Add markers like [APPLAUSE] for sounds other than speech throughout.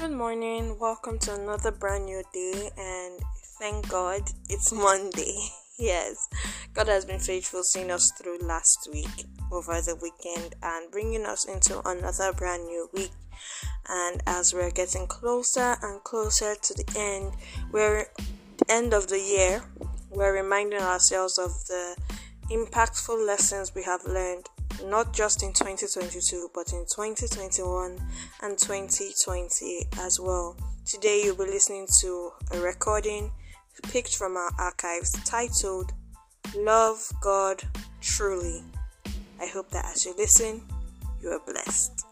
Good morning. Welcome to another brand new day, and thank God it's [LAUGHS] Monday. Yes, God has been faithful seeing us through last week over the weekend and bringing us into another brand new week. And as we're getting closer and closer to the end, we're the end of the year, we're reminding ourselves of the impactful lessons we have learned not just in 2022 but in 2021 and 2020 as well. Today you'll be listening to a recording picked from our archives titled Love God Truly. I hope that as you listen, you are blessed.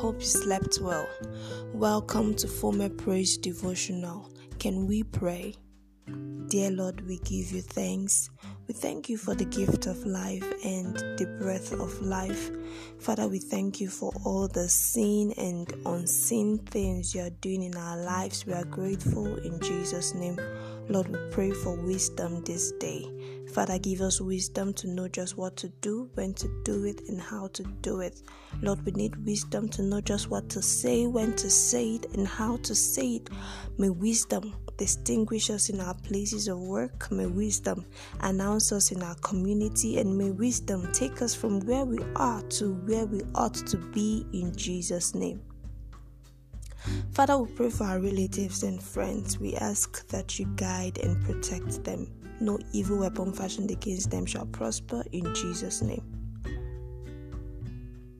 Hope you slept well. Welcome to Former Praise Devotional. Can we pray? Dear Lord, we give you thanks. We thank you for the gift of life and the breath of life. Father, we thank you for all the seen and unseen things you are doing in our lives. We are grateful in Jesus' name. Lord, we pray for wisdom this day. Father, give us wisdom to know just what to do, when to do it, and how to do it. Lord, we need wisdom to know just what to say, when to say it, and how to say it. May wisdom distinguish us in our places of work. May wisdom announce us in our community, and may wisdom take us from where we are to where we ought to be in Jesus' name. Father, we pray for our relatives and friends. We ask that you guide and protect them. No evil weapon fashioned against them shall prosper in Jesus' name.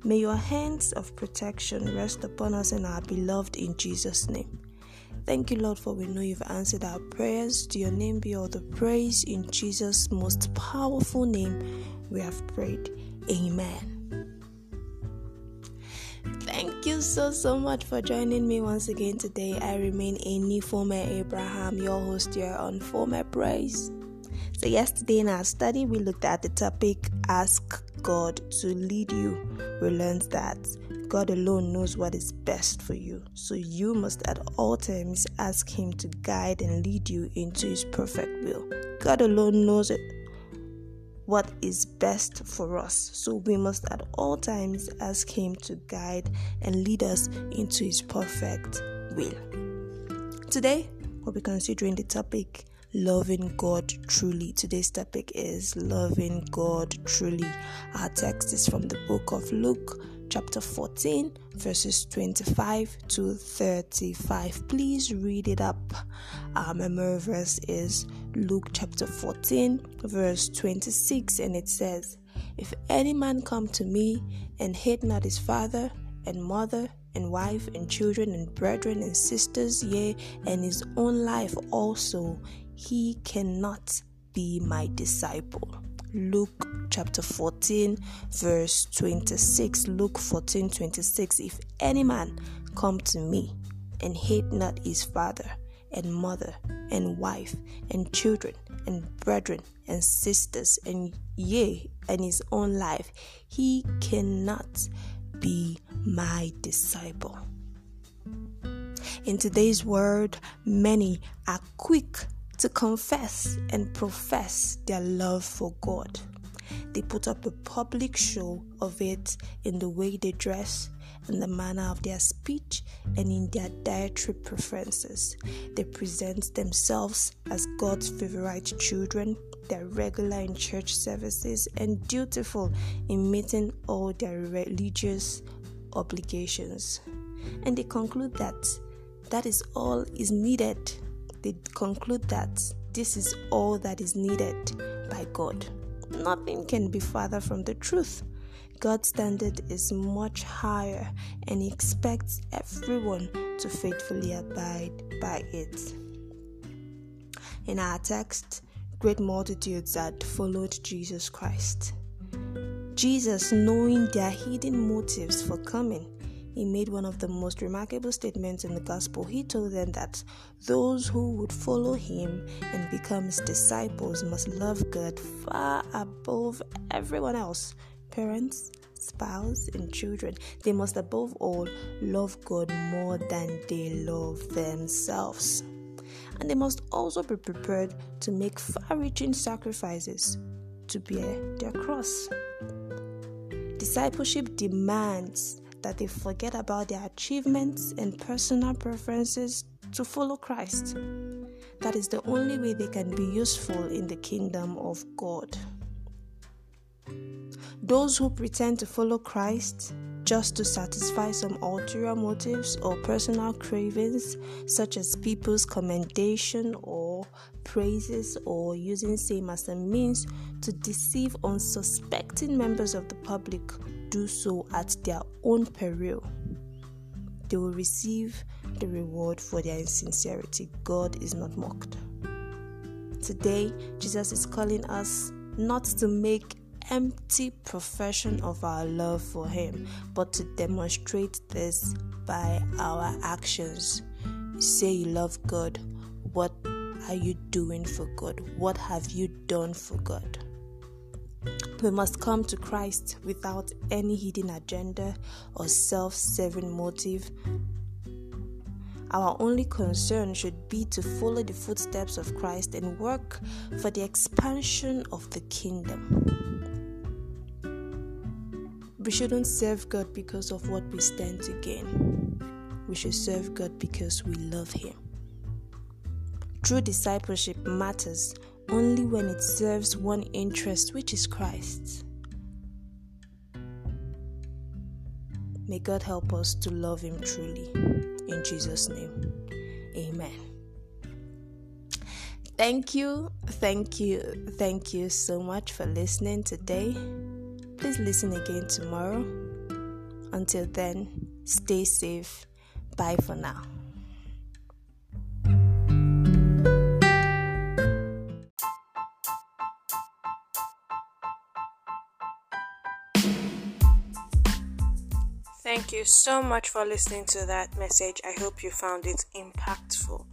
May your hands of protection rest upon us and our beloved in Jesus' name. Thank you, Lord, for we know you've answered our prayers. To your name be all the praise. In Jesus' most powerful name, we have prayed. Amen. You so so much for joining me once again today. I remain a new Former Abraham, your host here on Former Praise. So yesterday in our study we looked at the topic Ask God to lead you. We learned that God alone knows what is best for you. So you must at all times ask him to guide and lead you into his perfect will. God alone knows it what is best for us. So we must at all times ask Him to guide and lead us into His perfect will. Today, we'll be considering the topic loving God truly. Today's topic is loving God truly. Our text is from the book of Luke, chapter 14, verses 25 to 35. Please read it up. Our memory verse is Luke chapter 14, verse 26, and it says, If any man come to me and hate not his father and mother, and wife and children and brethren and sisters, yea, and his own life also, he cannot be my disciple. Luke chapter 14, verse 26. Luke 14, 26. If any man come to me and hate not his father and mother and wife and children and brethren and sisters and yea and his own life, he cannot be my disciple. In today's world many are quick to confess and profess their love for God. They put up a public show of it in the way they dress, in the manner of their speech, and in their dietary preferences. They present themselves as God's favorite children. They're regular in church services and dutiful in meeting all their religious obligations. And they conclude that that is all is needed they conclude that this is all that is needed by God. Nothing can be farther from the truth. God's standard is much higher and He expects everyone to faithfully abide by it. In our text, great multitudes had followed Jesus Christ. Jesus, knowing their hidden motives for coming, he made one of the most remarkable statements in the gospel. He told them that those who would follow him and become his disciples must love God far above everyone else parents, spouse, and children. They must above all love God more than they love themselves. And they must also be prepared to make far reaching sacrifices to bear their cross. Discipleship demands that they forget about their achievements and personal preferences to follow Christ. That is the only way they can be useful in the kingdom of God. Those who pretend to follow Christ just to satisfy some ulterior motives or personal cravings, such as people's commendation or praises, or using same as a means to deceive unsuspecting members of the public, do so at their own peril. They will receive the reward for their insincerity. God is not mocked. Today, Jesus is calling us not to make empty profession of our love for Him, but to demonstrate this by our actions. Say you love God. What are you doing for God? What have you done for God? We must come to Christ without any hidden agenda or self serving motive. Our only concern should be to follow the footsteps of Christ and work for the expansion of the kingdom. We shouldn't serve God because of what we stand to gain. We should serve God because we love Him. True discipleship matters only when it serves one interest, which is Christ. May God help us to love Him truly. In Jesus' name, Amen. Thank you, thank you, thank you so much for listening today. Please listen again tomorrow. Until then, stay safe. Bye for now. Thank you so much for listening to that message. I hope you found it impactful.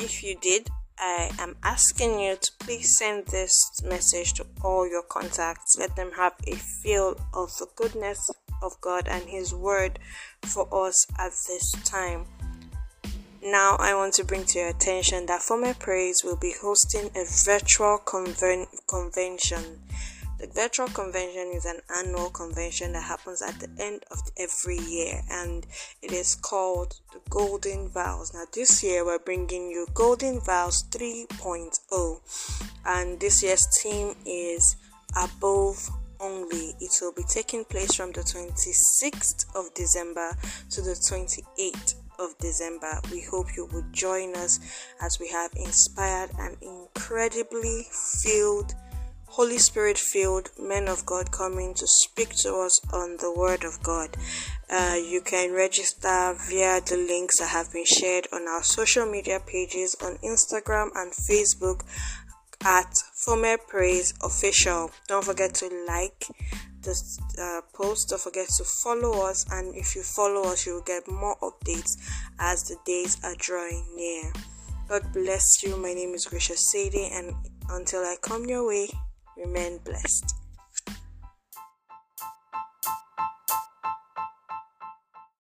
If you did, I am asking you to please send this message to all your contacts. Let them have a feel of the goodness of God and His Word for us at this time. Now, I want to bring to your attention that Former Praise will be hosting a virtual conven- convention the virtual convention is an annual convention that happens at the end of every year and it is called the Golden Vows. Now, this year we're bringing you Golden Vows 3.0, and this year's theme is Above Only. It will be taking place from the 26th of December to the 28th of December. We hope you will join us as we have inspired and incredibly filled Holy Spirit filled men of God coming to speak to us on the Word of God. Uh, you can register via the links that have been shared on our social media pages on Instagram and Facebook at Former Praise Official. Don't forget to like this uh, post. Don't forget to follow us, and if you follow us, you will get more updates as the days are drawing near. God bless you. My name is Grisha Sadie, and until I come your way, Remain blessed.